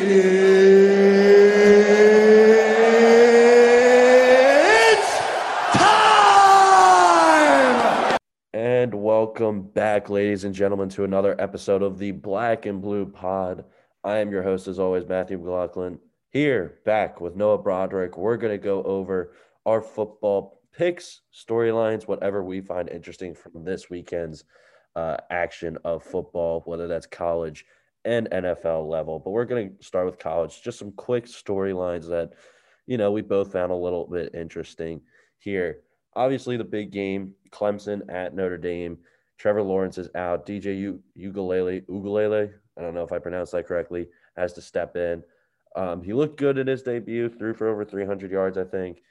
It's time! And welcome back, ladies and gentlemen, to another episode of the Black and Blue Pod. I am your host, as always, Matthew McLaughlin. Here, back with Noah Broderick. We're going to go over our football picks, storylines, whatever we find interesting from this weekend's uh, action of football, whether that's college and NFL level. But we're going to start with college. Just some quick storylines that, you know, we both found a little bit interesting here. Obviously, the big game, Clemson at Notre Dame. Trevor Lawrence is out. DJ U- Ugalele, Ugalele, I don't know if I pronounced that correctly, has to step in. Um, he looked good in his debut, threw for over 300 yards, I think,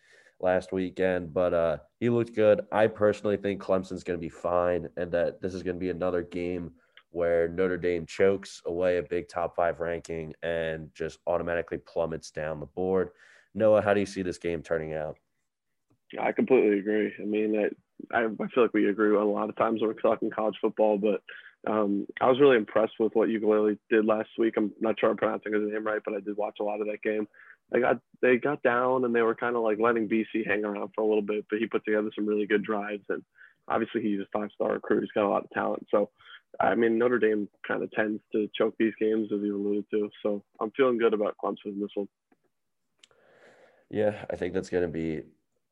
last weekend, but uh, he looked good. I personally think Clemson's going to be fine and that this is going to be another game where Notre Dame chokes away a big top five ranking and just automatically plummets down the board. Noah, how do you see this game turning out? I completely agree. I mean, I, I, feel like we agree on a lot of times when we're talking college football, but um, I was really impressed with what Ugalele did last week. I'm not sure I'm pronouncing his name right, but I did watch a lot of that game. They got they got down and they were kind of like letting BC hang around for a little bit, but he put together some really good drives and obviously he's a five star recruit. He's got a lot of talent. So I mean Notre Dame kind of tends to choke these games as you alluded to. So I'm feeling good about Clemson in this one. Yeah, I think that's going to be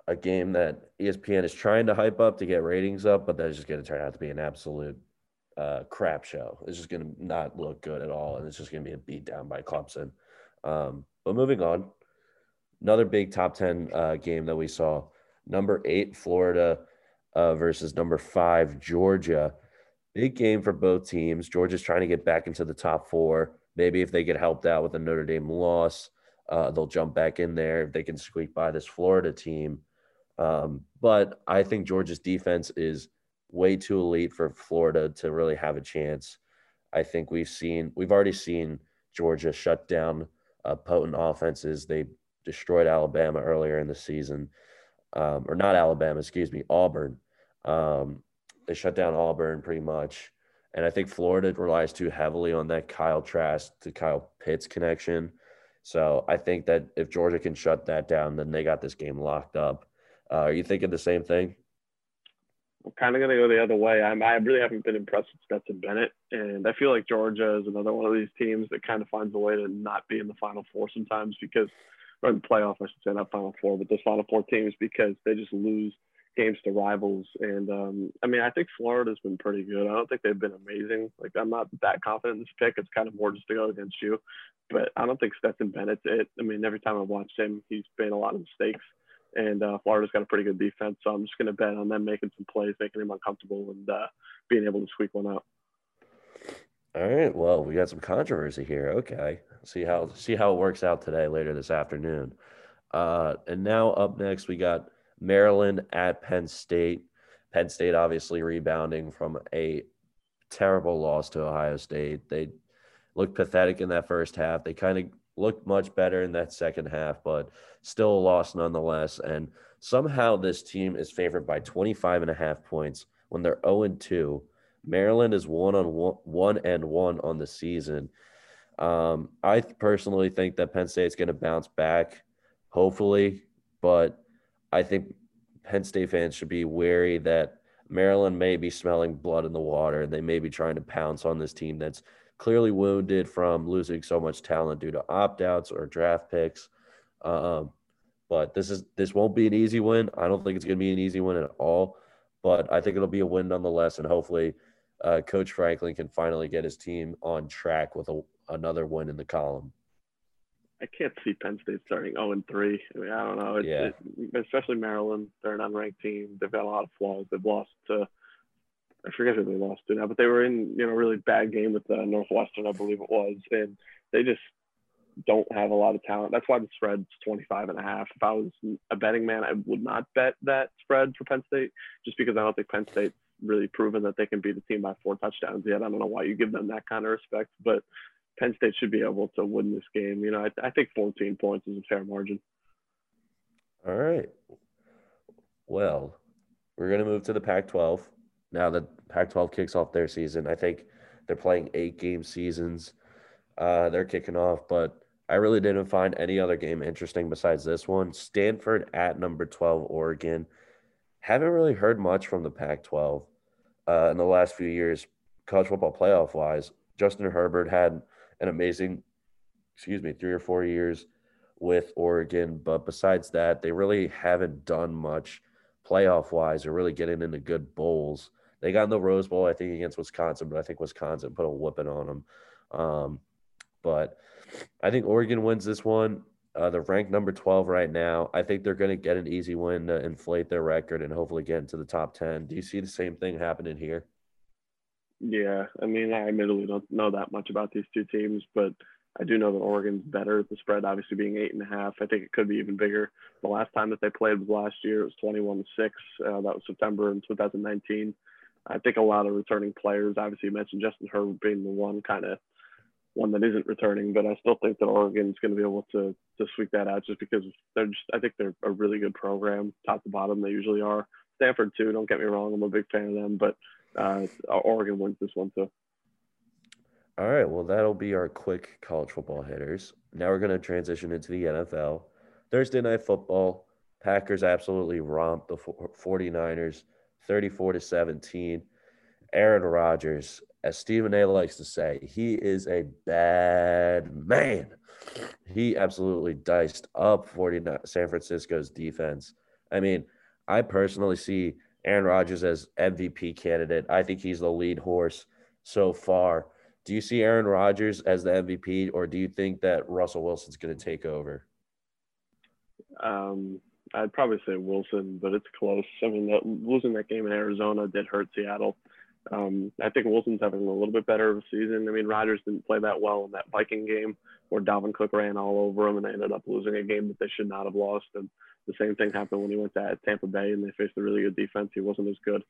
a game that ESPN is trying to hype up to get ratings up, but that's just going to turn out to be an absolute uh, crap show. It's just going to not look good at all, and it's just going to be a beat down by Clemson. Um, but moving on, another big top ten uh, game that we saw: number eight Florida uh, versus number five Georgia. Big game for both teams. Georgia's trying to get back into the top four. Maybe if they get helped out with a Notre Dame loss, uh, they'll jump back in there if they can squeak by this Florida team. Um, but I think Georgia's defense is way too elite for Florida to really have a chance. I think we've seen, we've already seen Georgia shut down uh, potent offenses. They destroyed Alabama earlier in the season, um, or not Alabama, excuse me, Auburn. Um, they shut down Auburn pretty much. And I think Florida relies too heavily on that Kyle Trask to Kyle Pitts connection. So I think that if Georgia can shut that down, then they got this game locked up. Uh, are you thinking the same thing? I'm kind of going to go the other way. I'm, I really haven't been impressed with Stetson Bennett, and I feel like Georgia is another one of these teams that kind of finds a way to not be in the Final Four sometimes because, or in the playoff, I should say, not Final Four, but those Final Four teams because they just lose games to rivals. And um, I mean, I think Florida's been pretty good. I don't think they've been amazing. Like I'm not that confident in this pick. It's kind of more just to go against you, but I don't think Stetson Bennett's it. I mean, every time I've watched him, he's made a lot of mistakes and uh, Florida's got a pretty good defense. So I'm just going to bet on them making some plays, making him uncomfortable, and uh, being able to squeak one out. All right. Well, we got some controversy here. Okay. See how see how it works out today later this afternoon. Uh, and now up next we got Maryland at Penn State. Penn State obviously rebounding from a terrible loss to Ohio State. They looked pathetic in that first half. They kind of looked much better in that second half, but still a loss nonetheless. And somehow this team is favored by 25 and a half points when they're 0 and 2. Maryland is one on one, one and one on the season. Um, I personally think that Penn State's going to bounce back, hopefully, but I think Penn State fans should be wary that Maryland may be smelling blood in the water. And they may be trying to pounce on this team that's clearly wounded from losing so much talent due to opt outs or draft picks. Um, but this is this won't be an easy win. I don't think it's going to be an easy win at all. But I think it'll be a win nonetheless, and hopefully, uh, Coach Franklin can finally get his team on track with a, another win in the column. I can't see Penn State starting 0 and 3. I mean, I don't know. It's, yeah. It, especially Maryland, they're an unranked team. They've got a lot of flaws. They've lost to I forget who they lost to now, but they were in you know a really bad game with uh, Northwestern, I believe it was, and they just don't have a lot of talent. That's why the spread's 25 and a half. If I was a betting man, I would not bet that spread for Penn State just because I don't think Penn State's really proven that they can beat the team by four touchdowns yet. I don't know why you give them that kind of respect, but Penn State should be able to win this game. You know, I, I think 14 points is a fair margin. All right. Well, we're going to move to the Pac 12 now that Pac 12 kicks off their season. I think they're playing eight game seasons. Uh, they're kicking off, but I really didn't find any other game interesting besides this one. Stanford at number 12, Oregon. Haven't really heard much from the Pac 12 uh, in the last few years, college football playoff wise. Justin Herbert had an amazing, excuse me, three or four years with Oregon. But besides that, they really haven't done much playoff wise or really getting into good bowls. They got in the Rose Bowl, I think, against Wisconsin, but I think Wisconsin put a whooping on them. Um, but I think Oregon wins this one. Uh, they're ranked number 12 right now. I think they're going to get an easy win to inflate their record and hopefully get into the top 10. Do you see the same thing happening here? Yeah, I mean, I admittedly don't know that much about these two teams, but I do know that Oregon's better. The spread obviously being eight and a half. I think it could be even bigger. The last time that they played was last year. It was 21 to six. Uh, that was September in 2019. I think a lot of returning players. Obviously, you mentioned Justin Herbert being the one kind of one that isn't returning, but I still think that Oregon's going to be able to to sweep that out just because they're just. I think they're a really good program, top to bottom. They usually are. Stanford too. Don't get me wrong. I'm a big fan of them, but uh, Oregon wins this one too. All right. Well, that'll be our quick college football hitters. Now we're going to transition into the NFL. Thursday night football. Packers absolutely romped the 49ers 34 to 17. Aaron Rodgers, as Stephen A likes to say, he is a bad man. He absolutely diced up 49 San Francisco's defense. I mean, I personally see Aaron Rodgers as MVP candidate. I think he's the lead horse so far. Do you see Aaron Rodgers as the MVP, or do you think that Russell Wilson's going to take over? Um, I'd probably say Wilson, but it's close. I mean, that, losing that game in Arizona did hurt Seattle. Um, I think Wilson's having a little bit better of a season. I mean, Rodgers didn't play that well in that Viking game where Dalvin Cook ran all over him and they ended up losing a game that they should not have lost. And the same thing happened when he went to Tampa Bay and they faced a really good defense. He wasn't as good.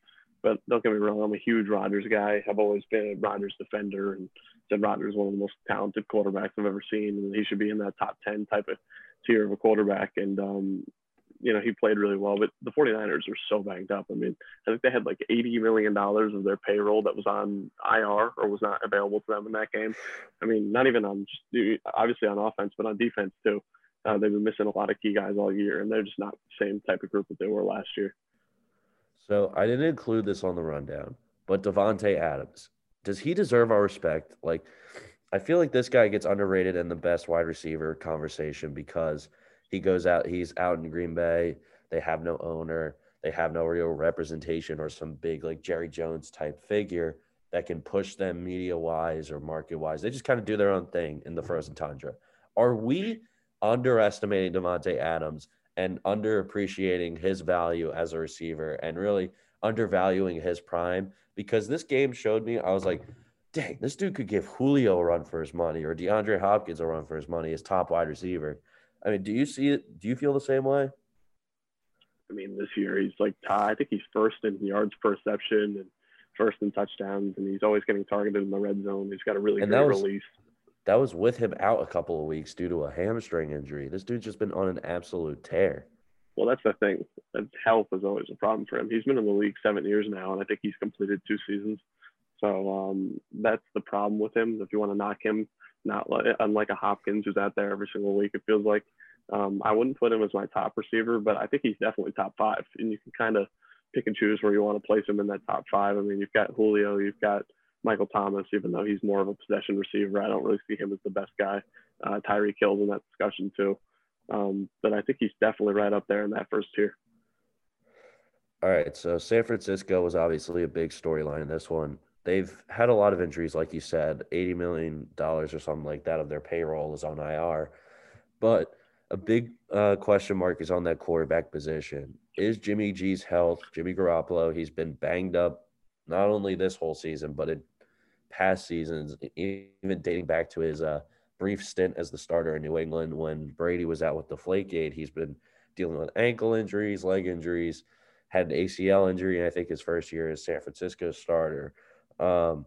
But don't get me wrong, I'm a huge Rodgers guy. I've always been a Rodgers defender and said Rodgers is one of the most talented quarterbacks I've ever seen. And he should be in that top 10 type of tier of a quarterback. And, um, you know, he played really well, but the 49ers are so banged up. I mean, I think they had like $80 million of their payroll that was on IR or was not available to them in that game. I mean, not even on obviously on offense, but on defense too. Uh, they've been missing a lot of key guys all year, and they're just not the same type of group that they were last year. So I didn't include this on the rundown, but Davante Adams, does he deserve our respect? Like, I feel like this guy gets underrated in the best wide receiver conversation because he goes out, he's out in Green Bay. They have no owner, they have no real representation or some big, like Jerry Jones type figure that can push them media wise or market wise. They just kind of do their own thing in the frozen tundra. Are we underestimating Davante Adams and underappreciating his value as a receiver and really undervaluing his prime because this game showed me I was like, dang, this dude could give Julio a run for his money or DeAndre Hopkins a run for his money, his top wide receiver. I mean, do you see it? Do you feel the same way? I mean, this year he's like I think he's first in yards per reception and first in touchdowns, and he's always getting targeted in the red zone. He's got a really and great was, release that was with him out a couple of weeks due to a hamstring injury. This dude's just been on an absolute tear. Well, that's the thing. Health is always a problem for him. He's been in the league seven years now, and I think he's completed two seasons. So um, that's the problem with him. If you want to knock him, not like, unlike a Hopkins who's out there every single week, it feels like. Um, I wouldn't put him as my top receiver, but I think he's definitely top five. And you can kind of pick and choose where you want to place him in that top five. I mean, you've got Julio, you've got Michael Thomas, even though he's more of a possession receiver. I don't really see him as the best guy. Uh, Tyreek Hill's in that discussion too. Um, but I think he's definitely right up there in that first tier. All right. So San Francisco was obviously a big storyline in this one. They've had a lot of injuries, like you said, $80 million or something like that of their payroll is on IR. But a big uh, question mark is on that quarterback position. Is Jimmy G's health, Jimmy Garoppolo, he's been banged up not only this whole season, but it past seasons, even dating back to his uh, brief stint as the starter in New England when Brady was out with the flake Flakegate. He's been dealing with ankle injuries, leg injuries, had an ACL injury, and I think his first year as San Francisco starter. Um,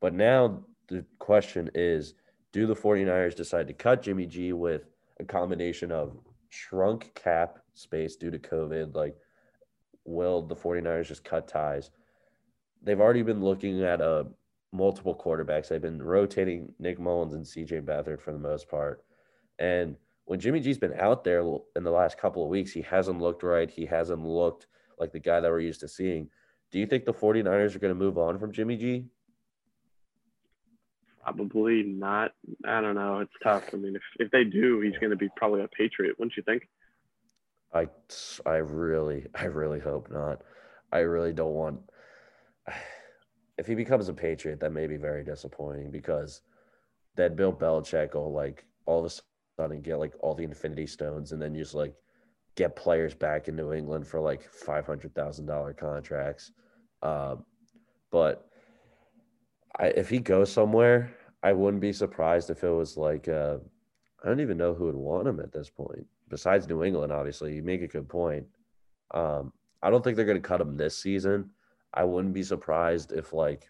but now the question is do the 49ers decide to cut Jimmy G with a combination of shrunk cap space due to COVID? Like, will the 49ers just cut ties? They've already been looking at a multiple quarterbacks. They've been rotating Nick Mullens and CJ Beathard for the most part. And when Jimmy G's been out there in the last couple of weeks, he hasn't looked right. He hasn't looked like the guy that we're used to seeing. Do you think the 49ers are going to move on from Jimmy G? Probably not. I don't know. It's tough. I mean, if, if they do, he's going to be probably a Patriot, wouldn't you think? I, I really, I really hope not. I really don't want. If he becomes a Patriot, that may be very disappointing because then Bill Belichick will like all of a sudden get like all the Infinity Stones and then just like get players back in New England for like five hundred thousand dollar contracts. Um, but I, if he goes somewhere, I wouldn't be surprised if it was like uh, I don't even know who would want him at this point. Besides New England, obviously, you make a good point. Um, I don't think they're going to cut him this season. I wouldn't be surprised if like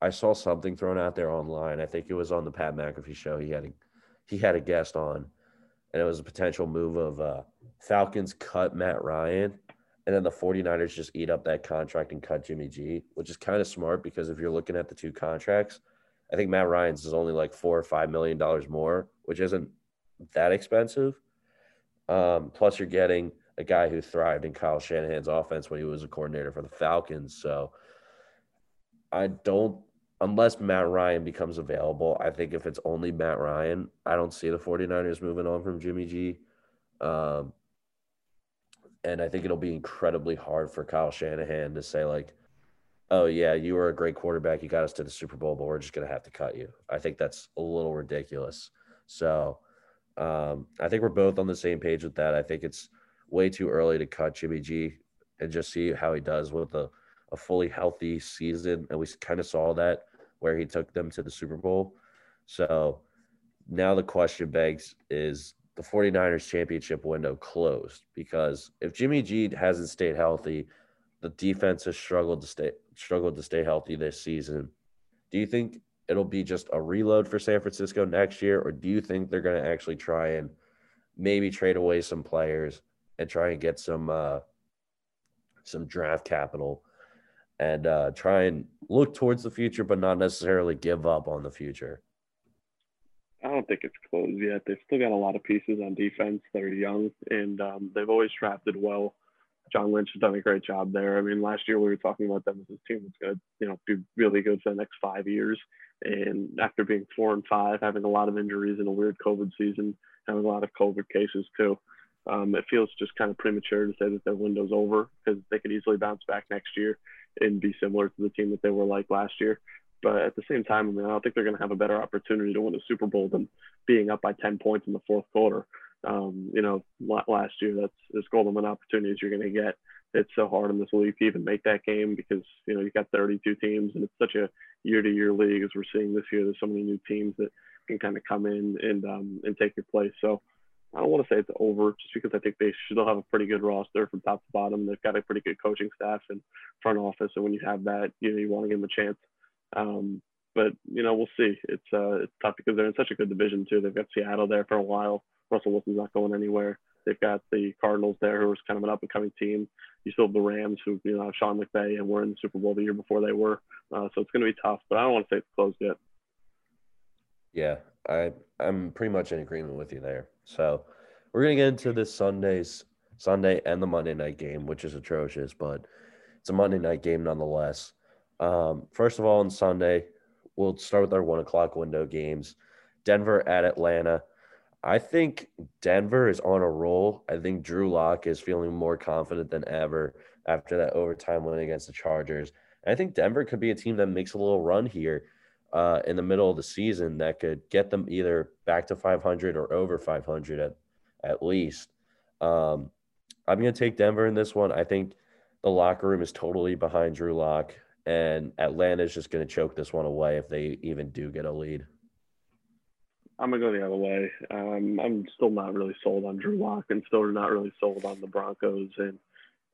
I saw something thrown out there online. I think it was on the Pat McAfee show. He had a he had a guest on, and it was a potential move of uh, Falcons cut Matt Ryan and then the 49ers just eat up that contract and cut Jimmy G, which is kind of smart because if you're looking at the two contracts, I think Matt Ryan's is only like four or five million dollars more, which isn't that expensive. Um, plus, you're getting a guy who thrived in Kyle Shanahan's offense when he was a coordinator for the Falcons. So I don't, unless Matt Ryan becomes available, I think if it's only Matt Ryan, I don't see the 49ers moving on from Jimmy G. Um, and I think it'll be incredibly hard for Kyle Shanahan to say like, "Oh yeah, you were a great quarterback. You got us to the Super Bowl, but we're just gonna have to cut you." I think that's a little ridiculous. So um, I think we're both on the same page with that. I think it's way too early to cut Jimmy G and just see how he does with a, a fully healthy season. And we kind of saw that where he took them to the Super Bowl. So now the question begs is the 49ers championship window closed because if Jimmy G hasn't stayed healthy, the defense has struggled to stay struggled to stay healthy this season. Do you think it'll be just a reload for San Francisco next year, or do you think they're going to actually try and maybe trade away some players and try and get some uh, some draft capital and uh, try and look towards the future, but not necessarily give up on the future? I don't think it's closed yet. They've still got a lot of pieces on defense that are young, and um, they've always drafted well. John Lynch has done a great job there. I mean, last year we were talking about them as a team that's going to, you know, be really good for the next five years. And after being four and five, having a lot of injuries in a weird COVID season, having a lot of COVID cases too, um, it feels just kind of premature to say that their window's over because they could easily bounce back next year and be similar to the team that they were like last year. But at the same time, I mean, I don't think they're going to have a better opportunity to win a Super Bowl than being up by 10 points in the fourth quarter. Um, you know, last year, that's as golden an opportunity as you're going to get. It's so hard in this league to even make that game because, you know, you've got 32 teams and it's such a year to year league as we're seeing this year. There's so many new teams that can kind of come in and, um, and take your place. So I don't want to say it's over just because I think they still have a pretty good roster from top to bottom. They've got a pretty good coaching staff and front office. And when you have that, you know, you want to give them a chance. Um, but you know, we'll see. It's uh, it's tough because they're in such a good division too. They've got Seattle there for a while. Russell Wilson's not going anywhere. They've got the Cardinals there, who are kind of an up and coming team. You still have the Rams, who you know have Sean McVay and were in the Super Bowl the year before they were. Uh, so it's going to be tough. But I don't want to say it's closed yet. Yeah, I I'm pretty much in agreement with you there. So we're gonna get into this Sunday's Sunday and the Monday night game, which is atrocious, but it's a Monday night game nonetheless. Um, first of all, on Sunday, we'll start with our one o'clock window games. Denver at Atlanta. I think Denver is on a roll. I think Drew Lock is feeling more confident than ever after that overtime win against the Chargers. And I think Denver could be a team that makes a little run here uh, in the middle of the season that could get them either back to 500 or over 500 at, at least. Um, I'm going to take Denver in this one. I think the locker room is totally behind Drew Lock and Atlanta is just going to choke this one away if they even do get a lead. I'm gonna go the other way. Um, I'm still not really sold on Drew Lock, and still not really sold on the Broncos and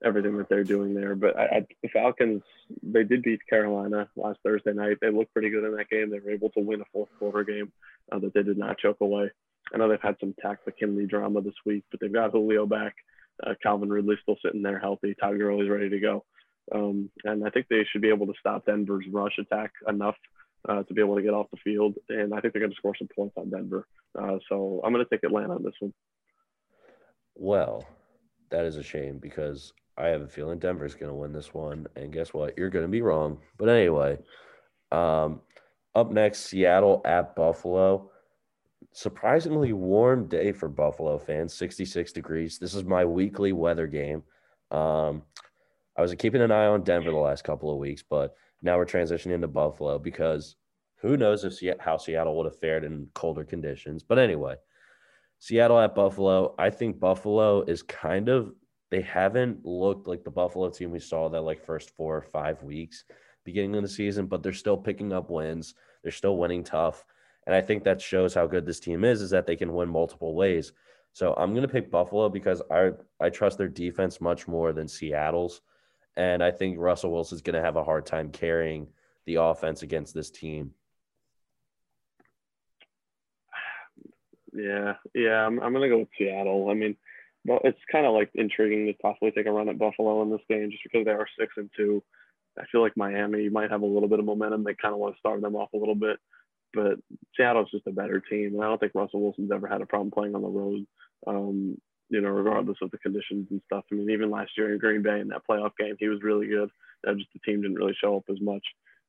everything that they're doing there. But I, I, the Falcons, they did beat Carolina last Thursday night. They looked pretty good in that game. They were able to win a fourth quarter game uh, that they did not choke away. I know they've had some Takk McKinley drama this week, but they've got Julio back. Uh, Calvin Ridley still sitting there healthy. Todd Gurley's ready to go. Um, and I think they should be able to stop Denver's rush attack enough uh, to be able to get off the field. And I think they're going to score some points on Denver. Uh, so I'm going to take Atlanta on this one. Well, that is a shame because I have a feeling Denver's going to win this one. And guess what? You're going to be wrong. But anyway, um, up next, Seattle at Buffalo. Surprisingly warm day for Buffalo fans, 66 degrees. This is my weekly weather game. Um, I was keeping an eye on Denver the last couple of weeks, but now we're transitioning to Buffalo because who knows if how Seattle would have fared in colder conditions. But anyway, Seattle at Buffalo. I think Buffalo is kind of they haven't looked like the Buffalo team we saw that like first four or five weeks beginning of the season, but they're still picking up wins. They're still winning tough. And I think that shows how good this team is, is that they can win multiple ways. So I'm to pick Buffalo because I, I trust their defense much more than Seattle's. And I think Russell Wilson's to have a hard time carrying the offense against this team. Yeah, yeah, I'm, I'm to go with Seattle. I mean, well, it's kind of like intriguing to possibly take a run at Buffalo in this game just because they are six and two. I feel like Miami might have a little bit of momentum. They kind of want to start them off a little bit, but Seattle's just a better team. And I don't think Russell Wilson's ever had a problem playing on the road. Um, you know, regardless of the conditions and stuff. I mean, even last year in Green Bay in that playoff game, he was really good. That just the team didn't really show up as much.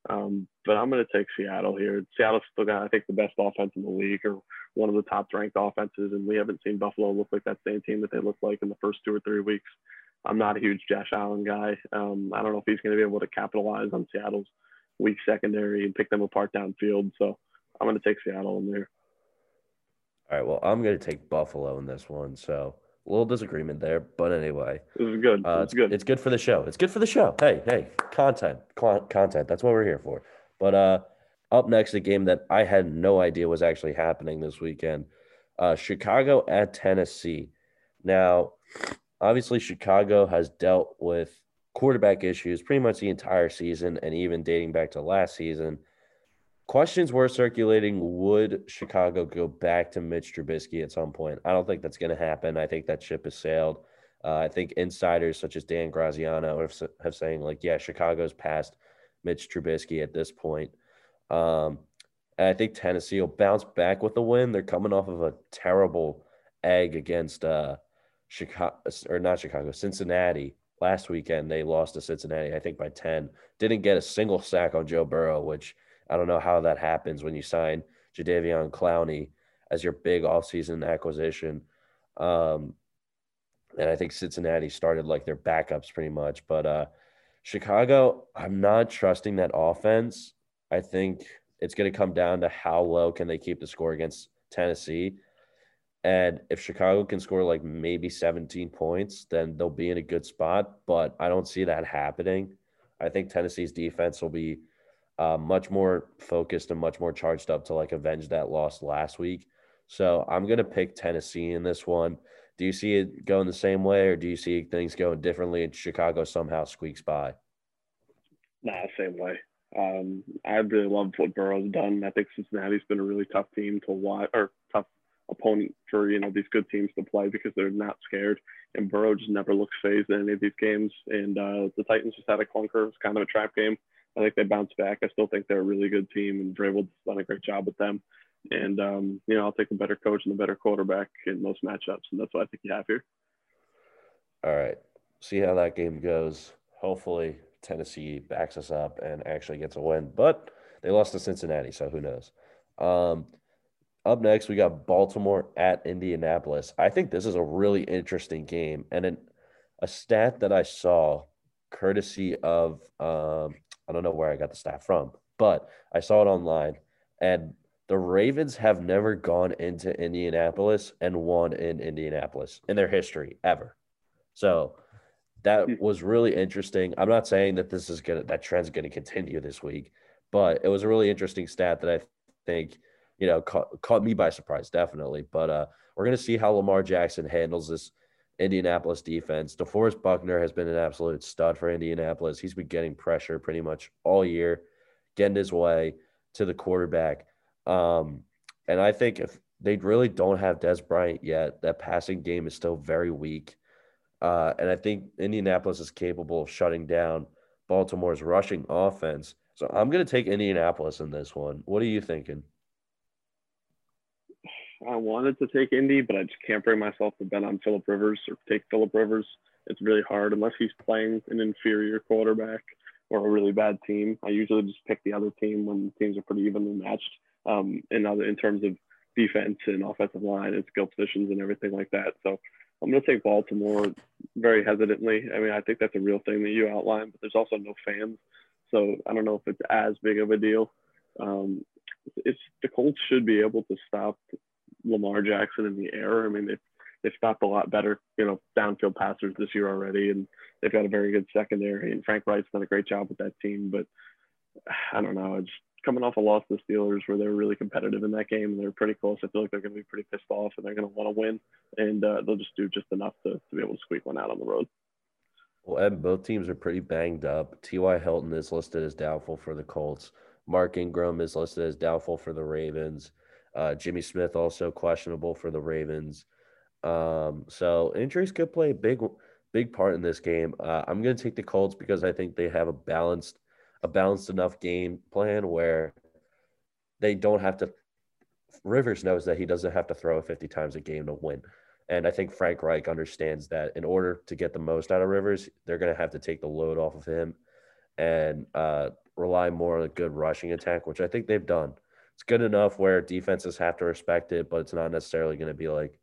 Um, but I'm going to take Seattle here. Seattle's still got, I think, the best offense in the league, or one of the top ranked offenses, and we haven't seen Buffalo look like that same team that they looked like in the first two or three weeks. I'm not a huge Josh Allen guy. Um, I don't know if he's going to be able to capitalize on Seattle's weak secondary and pick them apart downfield. So I'm going to take Seattle in there. All right. Well, I'm going to take Buffalo in this one. So a little disagreement there, but anyway, this is good. Uh, it's good. It's good for the show. It's good for the show. Hey, hey, content, content. That's what we're here for. But uh, up next, a game that I had no idea was actually happening this weekend. Uh, Chicago at Tennessee. Now, obviously, Chicago has dealt with quarterback issues pretty much the entire season, and even dating back to last season. Questions were circulating would Chicago go back to Mitch Trubisky at some point? I don't think that's going to happen. I think that ship has sailed. Uh, I think insiders such as Dan Graziano have, have saying like, yeah, Chicago's past Mitch Trubisky at this point. Um, and I think Tennessee will bounce back with a win. They're coming off of a terrible egg against uh, Chicago or not Chicago, Cincinnati last weekend. They lost to Cincinnati, I think by 10. Didn't get a single sack on Joe Burrow, which I don't know how that happens when you sign Jadeveon Clowney as your big offseason acquisition. Um, and I think Cincinnati started like their backups pretty much. But uh, Chicago, I'm not trusting that offense. I think it's going to come down to how low can they keep the score against Tennessee. And if Chicago can score like maybe 17 points, then they'll be in a good spot. But I don't see that happening. I think Tennessee's defense will be uh, much more focused and much more charged up to like avenge that loss last week. So I'm going to pick Tennessee in this one. Do you see it going the same way, or do you see things going differently and Chicago somehow squeaks by? Nah, same way. Um, I really love what Burrow's done. I think Cincinnati's been a really tough team to watch, or tough opponent for you know these good teams to play because they're not scared. And Burrow just never looks phased in any of these games. And uh, the Titans just had a clunker. It's kind of a trap game. I think they bounced back. I still think they're a really good team, and Vrabel's done a great job with them. And um, you know, I'll take the better coach and the better quarterback in most matchups, and that's what I think you have here. All right, see how that game goes. Hopefully, Tennessee backs us up and actually gets a win. But they lost to Cincinnati, so who knows? Um, up next, we got Baltimore at Indianapolis. I think this is a really interesting game, and an, a stat that I saw, courtesy of um, I don't know where I got the stat from, but I saw it online. And the Ravens have never gone into Indianapolis and won in Indianapolis in their history ever. So that hmm. was really interesting. I'm not saying that this is gonna that trend's gonna continue this week, but it was a really interesting stat that I think you know caught, caught me by surprise, definitely. But uh, we're gonna see how Lamar Jackson handles this Indianapolis defense. DeForest Buckner has been an absolute stud for Indianapolis. He's been getting pressure pretty much all year, getting his way to the quarterback. Um, and I think if they really don't have Dez Bryant yet, that passing game is still very weak. Uh, and I think Indianapolis is capable of shutting down Baltimore's rushing offense. So I'm going to take Indianapolis in this one. What are you thinking? I wanted to take Indy, but I just can't bring myself to bet on Philip Rivers or take Philip Rivers. It's really hard unless he's playing an inferior quarterback or a really bad team. I usually just pick the other team when teams are pretty evenly matched um, in other in terms of defense and offensive line and skill positions and everything like that. So I'm going to take Baltimore very hesitantly. I mean, I think that's a real thing that you outlined, but there's also no fans, so I don't know if it's as big of a deal. Um, it's the Colts should be able to stop Lamar Jackson in the air. I mean, they've, they've stopped a lot better, you know, downfield passers this year already, and they've got a very good secondary. And Frank Reich's done a great job with that team, but I don't know. It's coming off a loss to the Steelers where they were really competitive in that game and they're pretty close. I feel like they're going to be pretty pissed off and they're going to want to win, and uh, they'll just do just enough to, to be able to squeak one out on the road. Well, Ed, both teams are pretty banged up. T.Y. Hilton is listed as doubtful for the Colts. Mark Ingram is listed as doubtful for the Ravens. Uh, Jimmy Smith also questionable for the Ravens. Um, so injuries could play a big, big part in this game. Uh, I'm going to take the Colts because I think they have a balanced a balanced enough game plan where they don't have to. Rivers knows that he doesn't have to throw 50 times a game to win. And I think Frank Reich understands that in order to get the most out of Rivers, they're going to have to take the load off of him and uh, rely more on a good rushing attack, which I think they've done. It's good enough where defenses have to respect it, but it's not necessarily going to be like,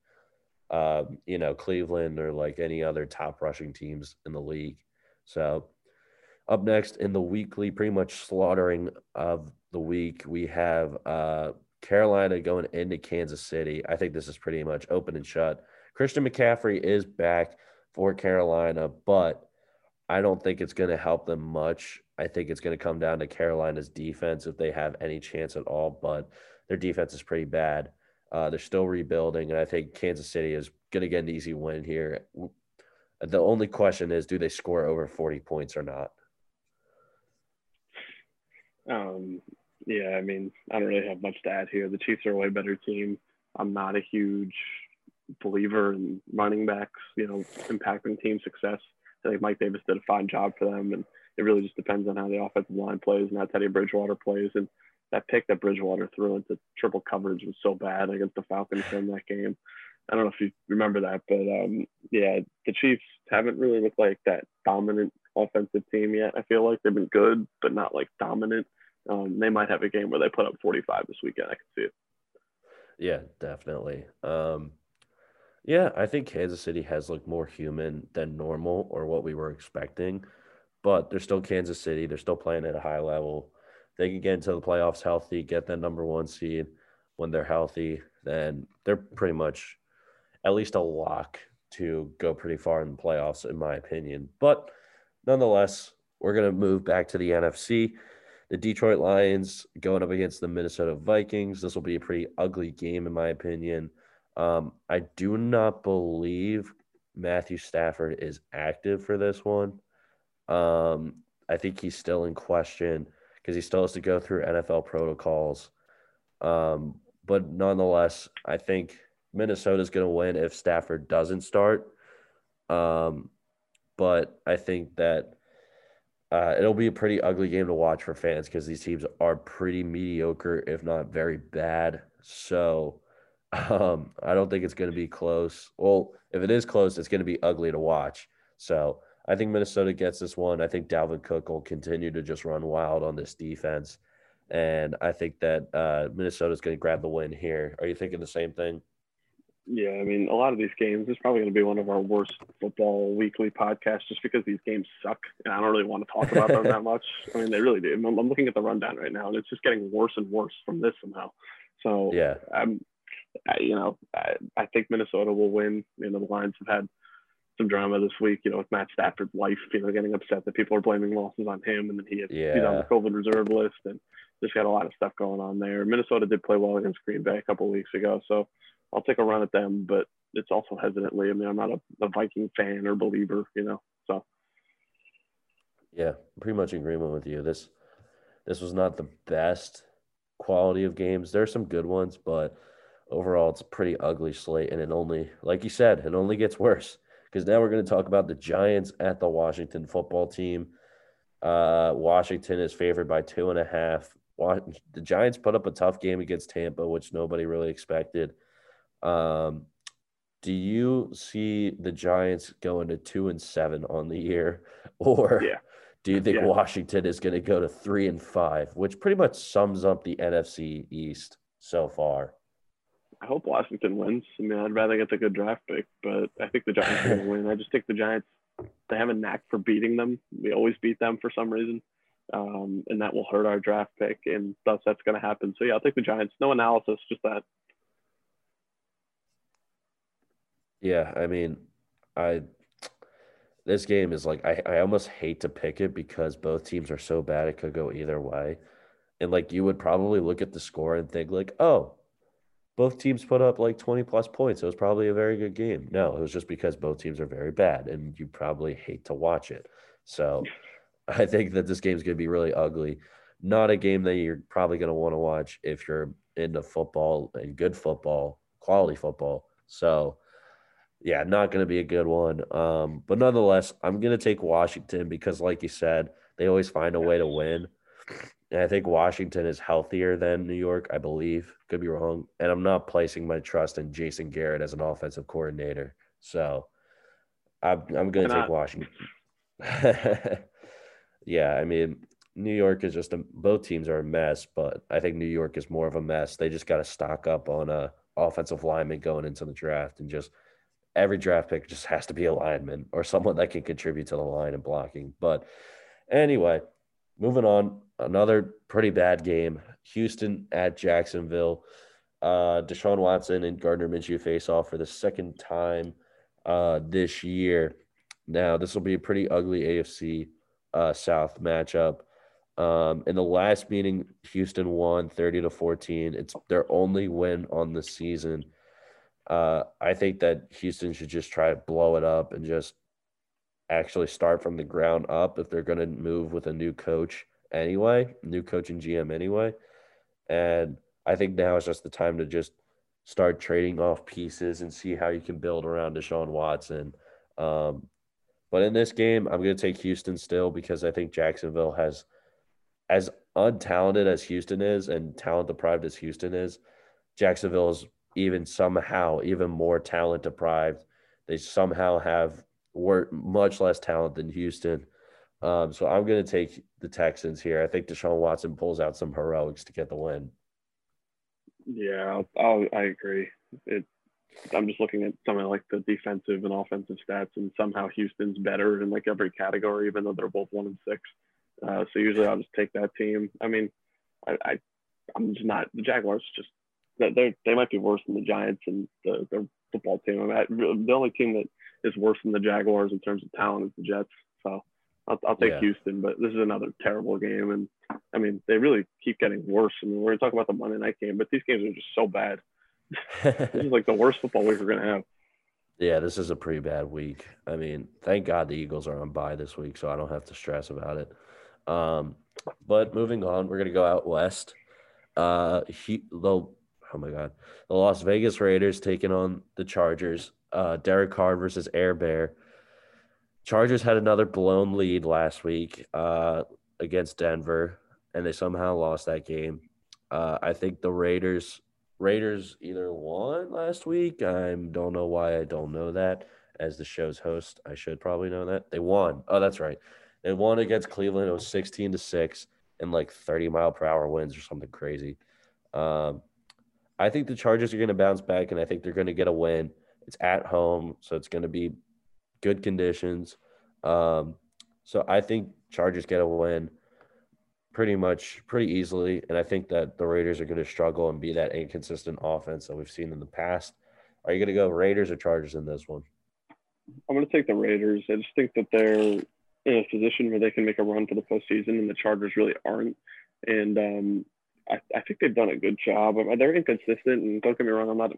um, you know, Cleveland or like any other top rushing teams in the league. So up next in the weekly, pretty much slaughtering of the week, we have uh, Carolina going into Kansas City. I think this is pretty much open and shut. Christian McCaffrey is back for Carolina, but I don't think it's going to help them much. I think it's going to come down to Carolina's defense if they have any chance at all, but their defense is pretty bad. Uh, they're still rebuilding, and I think Kansas City is going to get an easy win here. The only question is do they score over 40 points or not? Um, yeah, I mean, I don't really have much to add here. The Chiefs are a way better team. I'm not a huge believer in running backs, you know, impacting team success. I think Mike Davis did a fine job for them, and it really just depends on how the offensive line plays and how Teddy Bridgewater plays. And that pick that Bridgewater threw into triple coverage was so bad against the Falcons in that game. I don't know if you remember that, but um, yeah, the Chiefs haven't really looked like that dominant offensive team yet. I feel like they've been good, but not like dominant. Um, they might have a game where they put up 45 this weekend. I can see it. Yeah, definitely. Um, yeah, I think Kansas City has looked more human than normal or what we were expecting, but they're still Kansas City. They're still playing at a high level. They can get into the playoffs healthy, get that number one seed when they're healthy, then they're pretty much at least a lock to go pretty far in the playoffs, in my opinion. But nonetheless, we're going to move back to the NFC. The Detroit Lions going up against the Minnesota Vikings. This will be a pretty ugly game, in my opinion. Um, I do not believe Matthew Stafford is active for this one. Um, I think he's still in question because he still has to go through NFL protocols. Um, but nonetheless, I think Minnesota's going to win if Stafford doesn't start. Um, but I think that uh, it'll be a pretty ugly game to watch for fans because these teams are pretty mediocre, if not very bad. So um, I don't think it's going to be close. Well, if it is close, it's going to be ugly to watch. So I think Minnesota gets this one. I think Dalvin Cook will continue to just run wild on this defense. And I think that uh, Minnesota is going to grab the win here. Are you thinking the same thing? Yeah, I mean, a lot of these games, this is probably going to be one of our worst football weekly podcasts just because these games suck. And I don't really want to talk about them that much. I mean, they really do. I'm, I'm, looking at the rundown right now, and it's just getting worse and worse from this somehow. So, yeah, I'm, I, you know, I, I think Minnesota will win. You know, the Lions have had some drama this week, you know, with Matt Stafford's wife, you know, getting upset that people are blaming losses on him and then he had, yeah. he's on the COVID reserve list and just got a lot of stuff going on there. Minnesota did play well against Green Bay a couple of weeks ago, so I'll take a run at them, but it's also hesitantly. I mean, I'm not a, a Viking fan or believer, you know, so. Yeah, pretty much agreement with you. This this was not the best quality of games. There are some good ones, but overall it's a pretty ugly slate and it only like you said, it only gets worse because now we're going to talk about the Giants at the Washington football team. Uh, Washington is favored by two and a half. The Giants put up a tough game against Tampa, which nobody really expected. Um, do you see the Giants going to two and seven on the year, or yeah. do you think Yeah. Washington is going to go to three and five, which pretty much sums up the NFC East so far? I hope Washington wins. I mean, I'd rather get the good draft pick, but I think the Giants are going to win. I just think the Giants, they have a knack for beating them. We always beat them for some reason. Um, and that will hurt our draft pick, and thus that's going to happen. So, yeah, I'll take the Giants. No analysis, just that. Yeah, I mean, I this game is like I, I almost hate to pick it because both teams are so bad it could go either way. And like you would probably look at the score and think like, oh, both teams put up like 20 plus points. It was probably a very good game. No, it was just because both teams are very bad and you probably hate to watch it. So I think that this game's going to be really ugly. Not a game that you're probably going to want to watch if you're into football and good football, quality football. So yeah, not going to be a good one. Um, but nonetheless, I'm going to take Washington because, like you said, they always find a way to win. And I think Washington is healthier than New York, I believe. Could be wrong. And I'm not placing my trust in Jason Garrett as an offensive coordinator. So I'm, I'm going to take Washington. yeah, I mean, New York is just a, both teams are a mess, but I think New York is more of a mess. They just got to stock up on a offensive lineman going into the draft and just every draft pick just has to be a lineman or someone that can contribute to the line and blocking. But anyway, moving on, another pretty bad game. Houston at Jacksonville. Uh, Deshaun Watson and Gardner Minshew face off for the second time uh, this year. Now, this will be a pretty ugly AFC uh, South matchup. Um, in the last meeting, Houston won 30 to 14. It's their only win on the season. Uh, I think that Houston should just try to blow it up and just actually start from the ground up if they're going to move with a new coach anyway, new coach and GM anyway. And I think now is just the time to just start trading off pieces and see how you can build around Deshaun Watson. Um, but in this game, I'm going to take Houston still because I think Jacksonville has, as untalented as Houston is and talent deprived as Houston is, Jacksonville is even somehow even more talent deprived. They somehow have much less talent than Houston. Um, so I'm going to take the Texans here. I think Deshaun Watson pulls out some heroics to get the win. Yeah, I'll, i agree. It, I'm just looking at some of like the defensive and offensive stats, and somehow Houston's better in like every category, even though they're both one and six. Uh, so usually I'll just take that team. I mean, I, I I'm just not the Jaguars. Just they they might be worse than the Giants and the football team. I mean, the only team that is worse than the Jaguars in terms of talent is the Jets. So I'll, I'll take yeah. Houston, but this is another terrible game. And I mean, they really keep getting worse. I mean, we're going to talk about the Monday night game, but these games are just so bad. this is like the worst football week we're going to have. Yeah, this is a pretty bad week. I mean, thank God the Eagles are on bye this week, so I don't have to stress about it. Um, but moving on, we're going to go out west. Uh, he, the oh my god, the Las Vegas Raiders taking on the Chargers. Uh, Derek Carr versus Air Bear. Chargers had another blown lead last week uh, against Denver, and they somehow lost that game. Uh, I think the Raiders Raiders either won last week. I don't know why I don't know that. As the show's host, I should probably know that they won. Oh, that's right. They won against Cleveland. It was sixteen to six and like thirty mile per hour winds or something crazy. Um, I think the Chargers are going to bounce back, and I think they're going to get a win. It's at home, so it's going to be good conditions. Um, so I think Chargers get a win pretty much pretty easily, and I think that the Raiders are going to struggle and be that inconsistent offense that we've seen in the past. Are you going to go Raiders or Chargers in this one? I'm going to take the Raiders. I just think that they're in a position where they can make a run for the postseason, and the Chargers really aren't. And um, I, I think they've done a good job. They're inconsistent, and don't get me wrong, I'm not.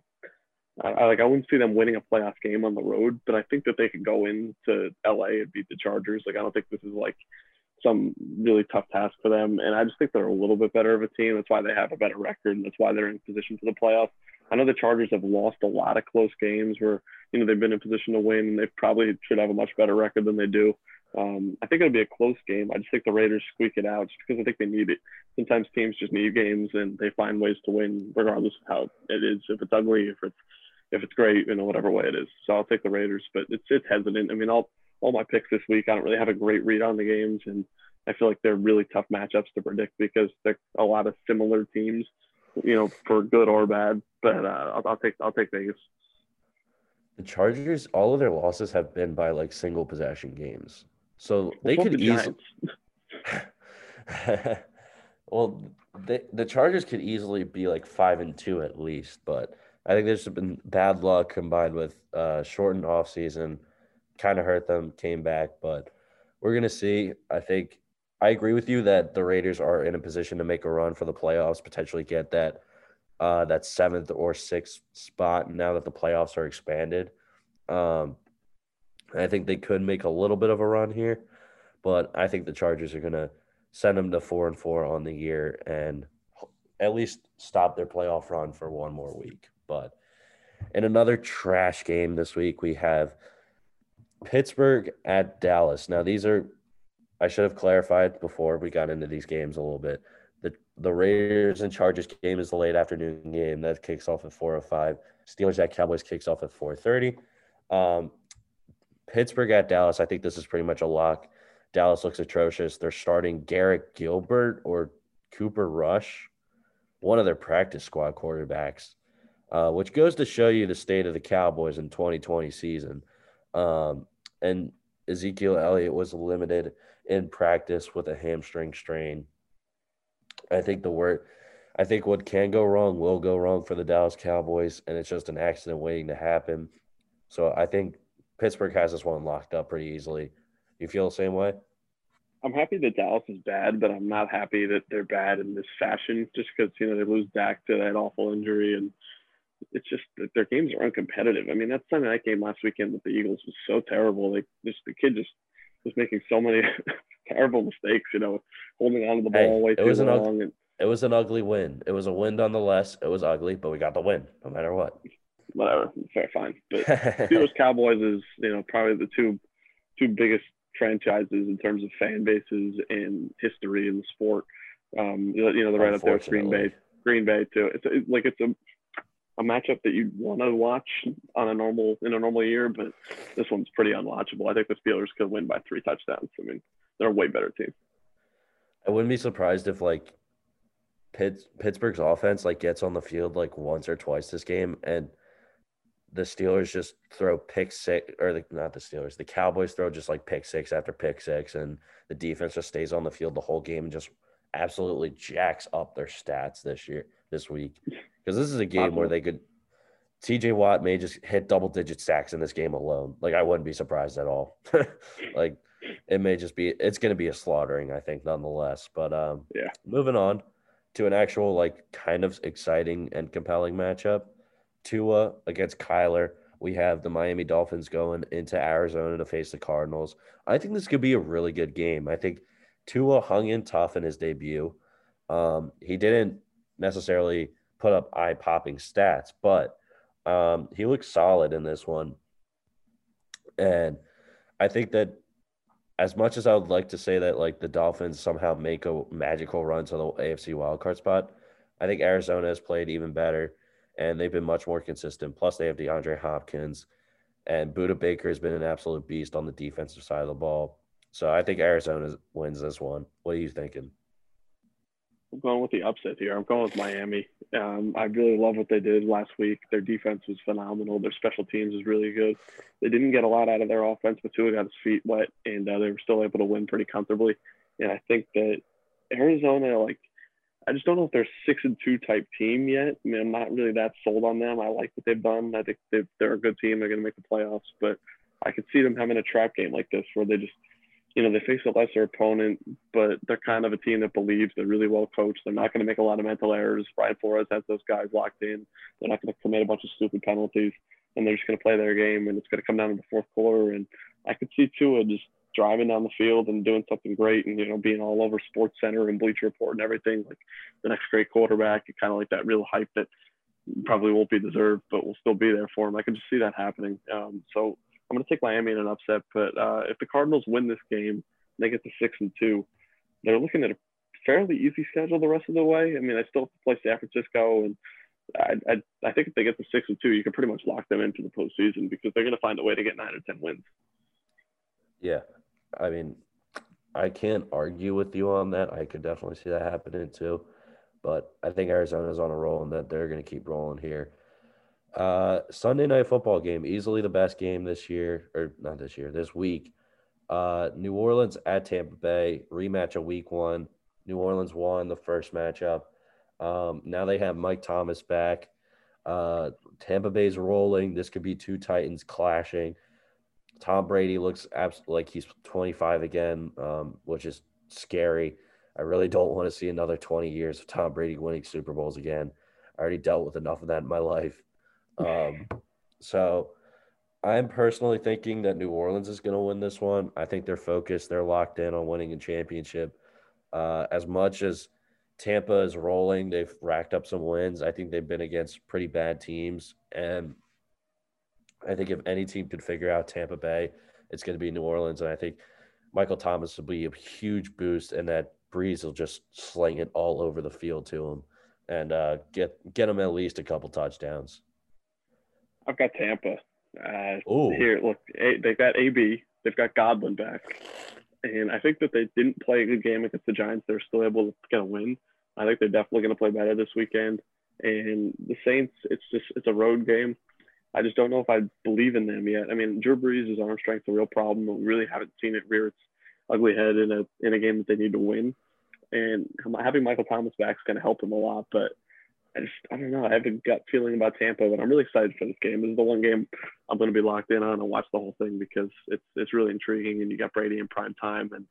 I, I like I wouldn't see them winning a playoff game on the road, but I think that they could go into LA and beat the Chargers. Like I don't think this is like some really tough task for them, and I just think they're a little bit better of a team. That's why they have a better record, and that's why they're in position for the playoffs. I know the Chargers have lost a lot of close games where you know they've been in position to win, and they probably should have a much better record than they do. Um, I think it'll be a close game. I just think the Raiders squeak it out just because I think they need it. Sometimes teams just need games and they find ways to win regardless of how it is. If it's ugly, if it's if it's great, you know, whatever way it is. So I'll take the Raiders, but it's it's hesitant. I mean, all all my picks this week, I don't really have a great read on the games, and I feel like they're really tough matchups to predict because they're a lot of similar teams, you know, for good or bad. But uh, I'll, I'll take I'll take Vegas. The Chargers, all of their losses have been by like single possession games. So they could the easily. well, the the Chargers could easily be like five and two at least, but I think there's been bad luck combined with uh, shortened off season, kind of hurt them. Came back, but we're gonna see. I think I agree with you that the Raiders are in a position to make a run for the playoffs, potentially get that uh, that seventh or sixth spot now that the playoffs are expanded. Um, I think they could make a little bit of a run here, but I think the Chargers are to send them to four and four on the year and at least stop their playoff run for one more week. But in another trash game this week, we have Pittsburgh at Dallas. Now, these are, I should have clarified before we got into these games a little bit. The, the Raiders and Chargers game is the late afternoon game that kicks off at 405. Steelers at Cowboys kicks off at 430. Um, Pittsburgh at Dallas, I think this is pretty much a lock. Dallas looks atrocious. They're starting Garrett Gilbert or Cooper Rush, one of their practice squad quarterbacks, uh, which goes to show you the state of the Cowboys in 2020 season. Um, and Ezekiel Elliott was limited in practice with a hamstring strain. I think the word, I think what can go wrong will go wrong for the Dallas Cowboys, and it's just an accident waiting to happen. So I think Pittsburgh has this one locked up pretty easily. You feel the same way? I'm happy that Dallas is bad, but I'm not happy that they're bad in this fashion. Just because you know they lose Dak to that awful injury, and it's just that their games are uncompetitive. I mean, that Sunday night game last weekend with the Eagles was so terrible. Like, just the kid just was making so many terrible mistakes. You know, holding on to the ball hey, way too long. Ugly, and, it was an ugly win. It was a win nonetheless. It was ugly, but we got the win no matter what whatever, fair, fine. But Steelers Cowboys is you know probably the two two biggest franchises in terms of fan bases and history in the sport. Um, you know, they're right up there with Green Bay. Green Bay too. It's, it's like it's a a matchup that you'd want to watch on a normal in a normal year, but this one's pretty unwatchable. I think the Steelers could win by three touchdowns. I mean, they're a way better team. I wouldn't be surprised if like Pitt, Pittsburgh's offense like gets on the field like once or twice this game and the Steelers just throw pick six, or the, not the Steelers, the Cowboys throw just like pick six after pick six, and the defense just stays on the field the whole game and just absolutely jacks up their stats this year, this week. Because this is a game where they could, TJ Watt may just hit double digit sacks in this game alone. Like, I wouldn't be surprised at all. like, it may just be, it's going to be a slaughtering, I think, nonetheless. But um, yeah, moving on to an actual, like, kind of exciting and compelling matchup. Tua against Kyler. We have the Miami Dolphins going into Arizona to face the Cardinals. I think this could be a really good game. I think Tua hung in tough in his debut. Um, he didn't necessarily put up eye popping stats, but um, he looked solid in this one. And I think that as much as I would like to say that like the Dolphins somehow make a magical run to the AFC wildcard spot, I think Arizona has played even better and they've been much more consistent. Plus, they have DeAndre Hopkins, and Budda Baker has been an absolute beast on the defensive side of the ball. So I think Arizona wins this one. What are you thinking? I'm going with the upset here. I'm going with Miami. Um, I really love what they did last week. Their defense was phenomenal. Their special teams was really good. They didn't get a lot out of their offense, but Tua got his feet wet, and uh, they were still able to win pretty comfortably. And I think that Arizona, like I just don't know if they're six and two type team yet. I mean, I'm not really that sold on them. I like what they've done. I think they they're a good team. They're going to make the playoffs, but I could see them having a trap game like this where they just, you know, they face a lesser opponent, but they're kind of a team that believes they're really well coached. They're not going to make a lot of mental errors. Brian Flores has those guys locked in. They're not going to commit a bunch of stupid penalties, and they're just going to play their game. And it's going to come down to the fourth quarter. And I could see Tua just driving down the field and doing something great and you know being all over sports center and bleacher report and everything like the next great quarterback kind of like that real hype that probably won't be deserved but will still be there for him i can just see that happening um, so I'm going to take Miami in an upset, but uh, if the Cardinals win this game, they get to six and two. They're looking at a fairly easy schedule the rest of the way. I mean, I still have to play San Francisco, and I, I, I think if they get to six and two, you can pretty much lock them into the postseason because they're going to find a way to get nine or ten wins. Yeah, I mean, I can't argue with you on that. I could definitely see that happening too. But I think Arizona's on a roll and that they're going to keep rolling here. Uh, Sunday night football game, easily the best game this year, or not this year, this week. Uh, New Orleans at Tampa Bay, rematch of week one. New Orleans won the first matchup. Um, now they have Mike Thomas back. Uh, Tampa Bay's rolling. This could be two Titans clashing. Tom Brady looks absolutely like he's 25 again, um, which is scary. I really don't want to see another 20 years of Tom Brady winning Super Bowls again. I already dealt with enough of that in my life. Um, so I'm personally thinking that New Orleans is going to win this one. I think they're focused, they're locked in on winning a championship. Uh, as much as Tampa is rolling, they've racked up some wins. I think they've been against pretty bad teams. And I think if any team could figure out Tampa Bay, it's going to be New Orleans. And I think Michael Thomas will be a huge boost, and that Brees will just sling it all over the field to him and uh, get get him at least a couple touchdowns. I've got Tampa. Uh, here, look, they've got AB, they've got Godwin back, and I think that they didn't play a good game against the Giants. They're still able to get a win. I think they're definitely going to play better this weekend. And the Saints, it's just it's a road game. I just don't know if I believe in them yet. I mean, Drew Brees' arm strength is a real problem. We really haven't seen it rear its ugly head in a in a game that they need to win. And having Michael Thomas back is going to help him a lot. But I just I don't know. I have a gut feeling about Tampa, but I'm really excited for this game. This is the one game I'm going to be locked in on and watch the whole thing because it's it's really intriguing. And you got Brady in prime time, and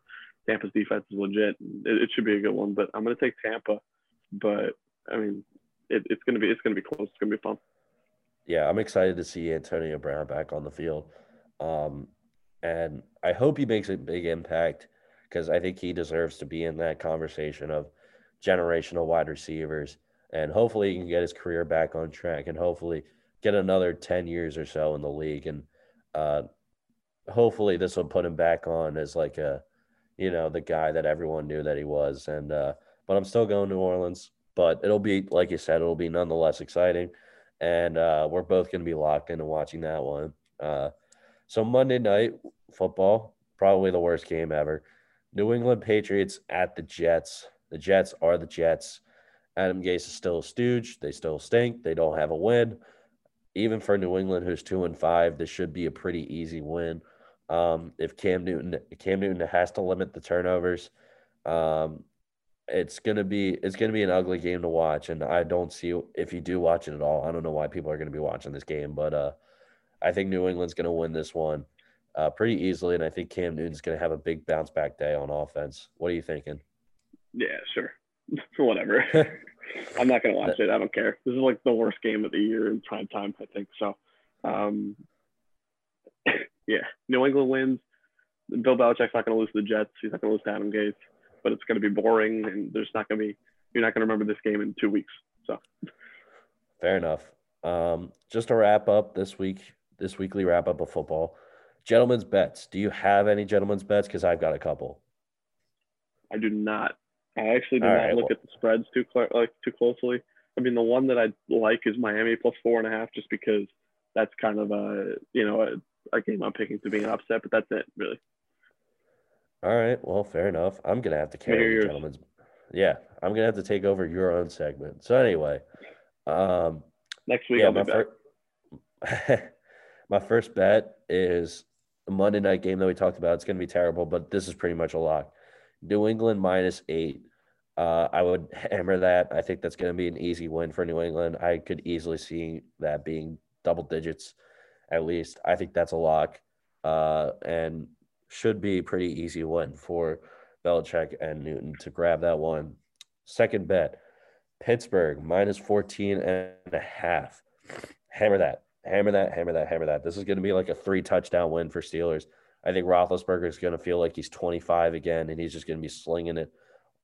Tampa's defense is legit. It, it should be a good one. But I'm going to take Tampa. But I mean, it, it's going to be it's going to be close. It's going to be fun yeah, I'm excited to see Antonio Brown back on the field. Um, and I hope he makes a big impact because I think he deserves to be in that conversation of generational wide receivers. And hopefully he can get his career back on track and hopefully get another 10 years or so in the league. And uh, hopefully this will put him back on as like a, you know, the guy that everyone knew that he was. And, uh, but I'm still going to New Orleans, but it'll be, like you said, it'll be nonetheless exciting and uh, we're both going to be locked into watching that one. Uh, so Monday night football, probably the worst game ever. New England Patriots at the Jets. The Jets are the Jets. Adam Gase is still a stooge. They still stink. They don't have a win. Even for New England, who's two and five, this should be a pretty easy win. Um, if Cam Newton Cam Newton has to limit the turnovers, um, it's gonna be it's gonna be an ugly game to watch, and I don't see if you do watch it at all. I don't know why people are gonna be watching this game, but uh, I think New England's gonna win this one uh, pretty easily, and I think Cam Newton's gonna have a big bounce back day on offense. What are you thinking? Yeah, sure, whatever. I'm not gonna watch it. I don't care. This is like the worst game of the year in prime time. I think so. Um, yeah, New England wins. Bill Belichick's not going to lose to the Jets. He's not going to lose to Adam Gase but it's going to be boring and there's not going to be you're not going to remember this game in two weeks. So fair enough. Um, just to wrap up this week, this weekly wrap up of football, gentlemen's bets. Do you have any gentlemen's bets? Because I've got a couple. I do not. I actually do All not right, look well. at the spreads too cl- like too closely. I mean, the one that I like is Miami plus four and a half, just because that's kind of a you know a, a game I'm picking to be an upset, but that's it really. All right. Well, fair enough. I'm gonna have to carry the gentlemen's. Yeah, I'm gonna have to take over your own segment. So anyway, um, next week yeah, I'll my, fir- my first bet is a Monday night game that we talked about. It's gonna be terrible, but this is pretty much a lock. New England minus eight. Uh, I would hammer that. I think that's going to be an easy win for New England. I could easily see that being double digits, at least. I think that's a lock. Uh, and should be a pretty easy one for Belichick and Newton to grab that one. Second bet, Pittsburgh minus 14 and a half. Hammer that, hammer that, hammer that, hammer that. This is going to be like a three touchdown win for Steelers. I think Roethlisberger is going to feel like he's 25 again, and he's just going to be slinging it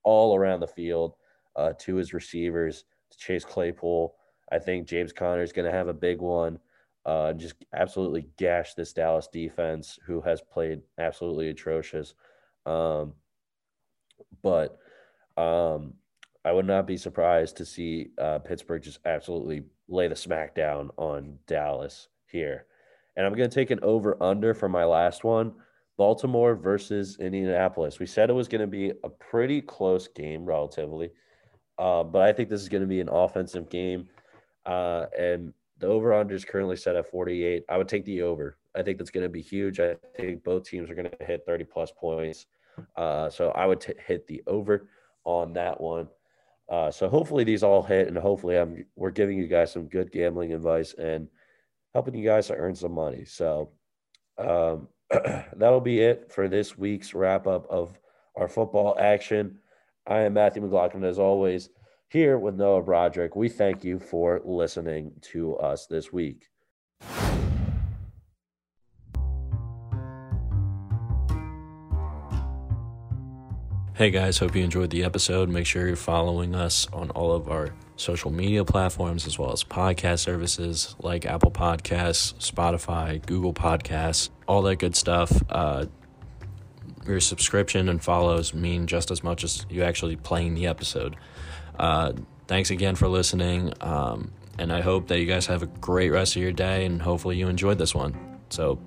all around the field uh, to his receivers, to Chase Claypool. I think James Conner is going to have a big one. Uh, just absolutely gash this Dallas defense, who has played absolutely atrocious. Um, but um, I would not be surprised to see uh, Pittsburgh just absolutely lay the smackdown on Dallas here. And I'm going to take an over under for my last one Baltimore versus Indianapolis. We said it was going to be a pretty close game, relatively. Uh, but I think this is going to be an offensive game. Uh, and the over under is currently set at 48. I would take the over. I think that's going to be huge. I think both teams are going to hit 30 plus points. Uh, so I would t- hit the over on that one. Uh, so hopefully these all hit, and hopefully I'm we're giving you guys some good gambling advice and helping you guys to earn some money. So um, that'll be it for this week's wrap up of our football action. I am Matthew McLaughlin, as always, here with Noah Broderick. We thank you for listening to us this week. Hey guys, hope you enjoyed the episode. Make sure you're following us on all of our social media platforms as well as podcast services like Apple Podcasts, Spotify, Google Podcasts, all that good stuff. Uh, your subscription and follows mean just as much as you actually playing the episode. Uh, thanks again for listening. Um, and I hope that you guys have a great rest of your day and hopefully you enjoyed this one. So,